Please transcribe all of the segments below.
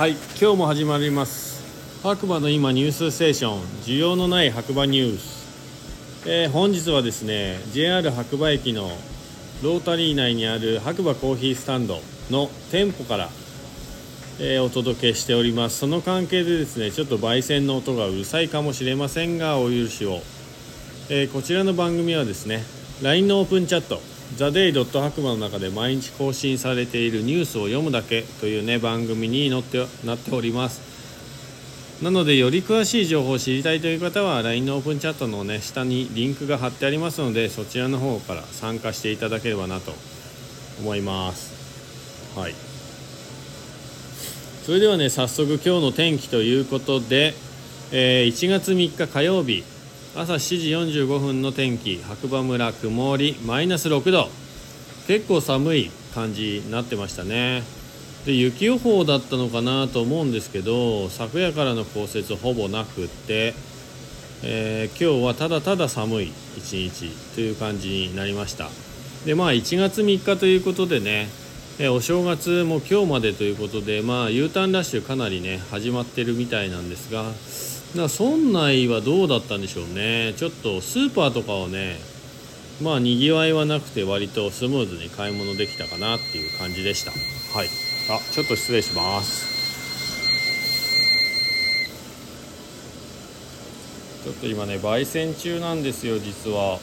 はい今日も始まります。白馬の今ニュースステーション。需要のない白馬ニュース、えー本日はですね JR 白馬駅のロータリー内にある白馬コーヒースタンドの店舗から、えーお届けしております。その関係でですねちょっと焙煎の音がうるさいかもしれませんがお許しを、えーこちらの番組はですね LINE のオープンチャット。ザデイドット白馬の中で毎日更新されているニュースを読むだけというね番組に載ってなっております。なのでより詳しい情報を知りたいという方は LINE のオープンチャットのね下にリンクが貼ってありますのでそちらの方から参加していただければなと思います。はい。それではね早速今日の天気ということで、えー1月3日火曜日。朝7時45分の天気白馬村曇りマイナス6度。結構寒い感じになってましたね。で雪予報だったのかなと思うんですけど昨夜からの降雪ほぼなくって、えー今日はただただ寒い一日という感じになりました。でまあ1月3日ということでねえお正月も今日までということでまあ U ターンラッシュかなりね始まってるみたいなんですがだ村内はどうだったんでしょうね。ちょっとスーパーとかはねまあにぎわいはなくて割とスムーズに買い物できたかなっていう感じでした。はい。あちょっと失礼します。ちょっと今ね焙煎中なんですよ実は。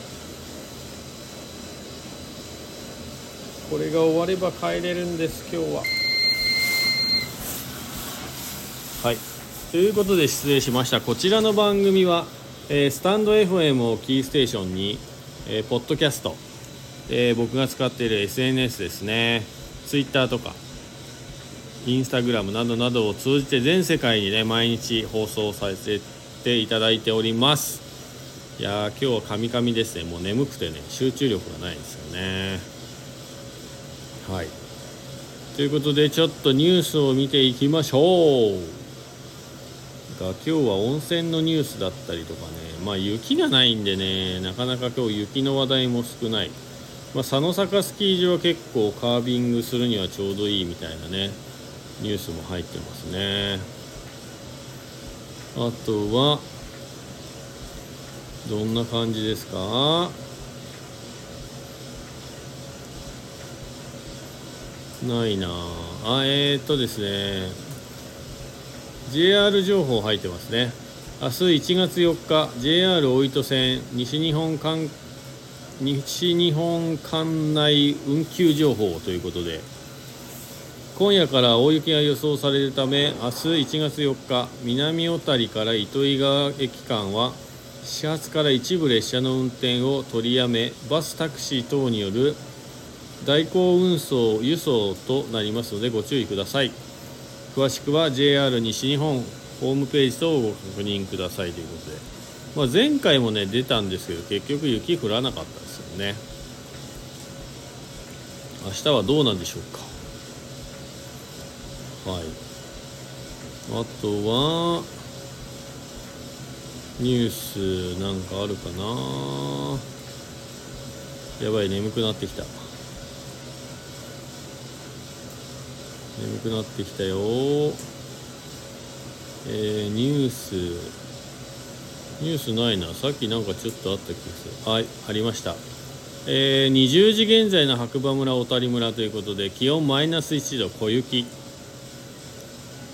これが終われば帰れるんです今日は。はい。ということで失礼しました。こちらの番組は、えースタンド FM をキーステーションに、えーポッドキャスト、えー僕が使っている SNS ですね。Twitter とかインスタグラムなどなどを通じて全世界にね毎日放送させていただいております。いやー今日はカミカミですね。もう眠くてね集中力がないですよね。はい。ということでちょっとニュースを見ていきましょう。が今日は温泉のニュースだったりとかね。まあ雪がないんでねなかなか今日雪の話題も少ない、まあ、佐野坂スキー場は結構カービングするにはちょうどいいみたいなねニュースも入ってますね。あとはどんな感じですか？ないな。あえー、っとですね。JR 情報入ってますね。明日1月4日 JR 大糸線。西日本間西日本管内運休情報。ということで。今夜から大雪が予想されるため明日1月4日南小谷から糸魚川駅間は始発から一部列車の運転を取りやめバスタクシー等による代行運送輸送となりますのでご注意ください。詳しくは JR 西日本ホームページ等をご確認くださいということで、まあ、前回もね出たんですけど結局雪降らなかったですよね。明日はどうなんでしょうか。はい。あとはニュースなんかあるかな。やばい眠くなってきた。眠くなってきたよ。えー、ニュース。ニュースないな。さっきなんかちょっとあった気がする。はいありました。えー、20時現在の白馬村小谷村ということで気温マイナス1度小雪。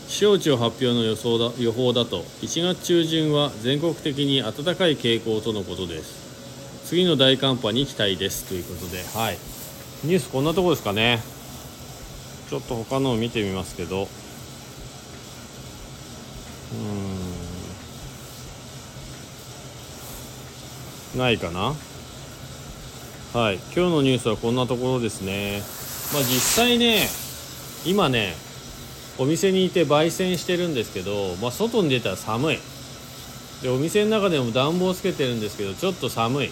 気象庁発表の予想だ予報だと。1月中旬は全国的に暖かい傾向とのことです。次の大寒波に期待です。ということではい。ニュースこんなとこですかね。ちょっと他のを見てみますけど。うーん。ないかな？はい。今日のニュースはこんなところですね。まあ実際ね今ねお店にいて焙煎してるんですけど、まあ、外に出たら寒い。でお店の中でも暖房つけてるんですけどちょっと寒い。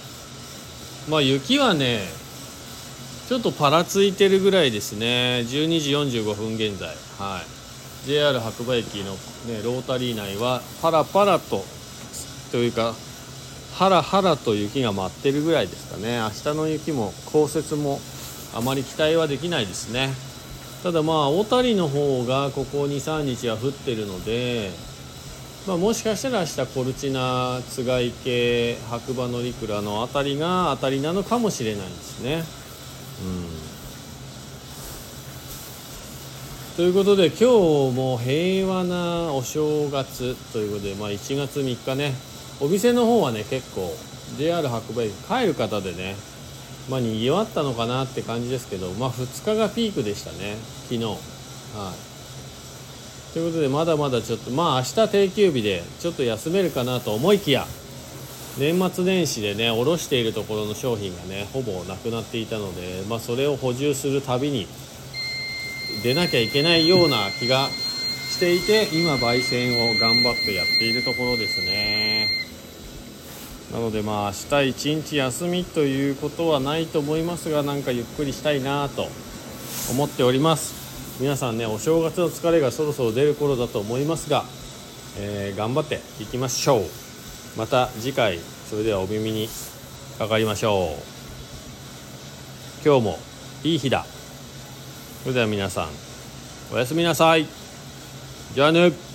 まあ雪はねちょっとパラついてるぐらいですね。12時45分現在。はい。JR 白馬駅の、ね、ロータリー内はパラパラとというかハラハラと雪が舞ってるぐらいですかね。明日の雪も降雪もあまり期待はできないですね。ただまあ小谷の方がここ23日は降ってるので、まあ、もしかしたら明日コルチナ津賀池白馬乗鞍の辺りが当たりなのかもしれないですね。ということで今日も平和なお正月ということで、まあ、1月3日ねお店の方はね結構 JR 白馬駅帰る方でねまあにぎわったのかなって感じですけどまあ2日がピークでしたね昨日。はい。ということでまだまだちょっとまあ明日定休日でちょっと休めるかなと思いきや年末年始でね卸しているところの商品がねほぼなくなっていたので、まあ、それを補充するたびに出なきゃいけないような気がしていて今焙煎を頑張ってやっているところですね。なのでまあ明日一日休みということはないと思いますがなんかゆっくりしたいなと思っております。皆さんねお正月の疲れがそろそろ出る頃だと思いますが、えー、頑張っていきましょう。また次回それではお耳にかかりましょう。今日もいい日だ。それでは皆さんおやすみなさい。じゃあね。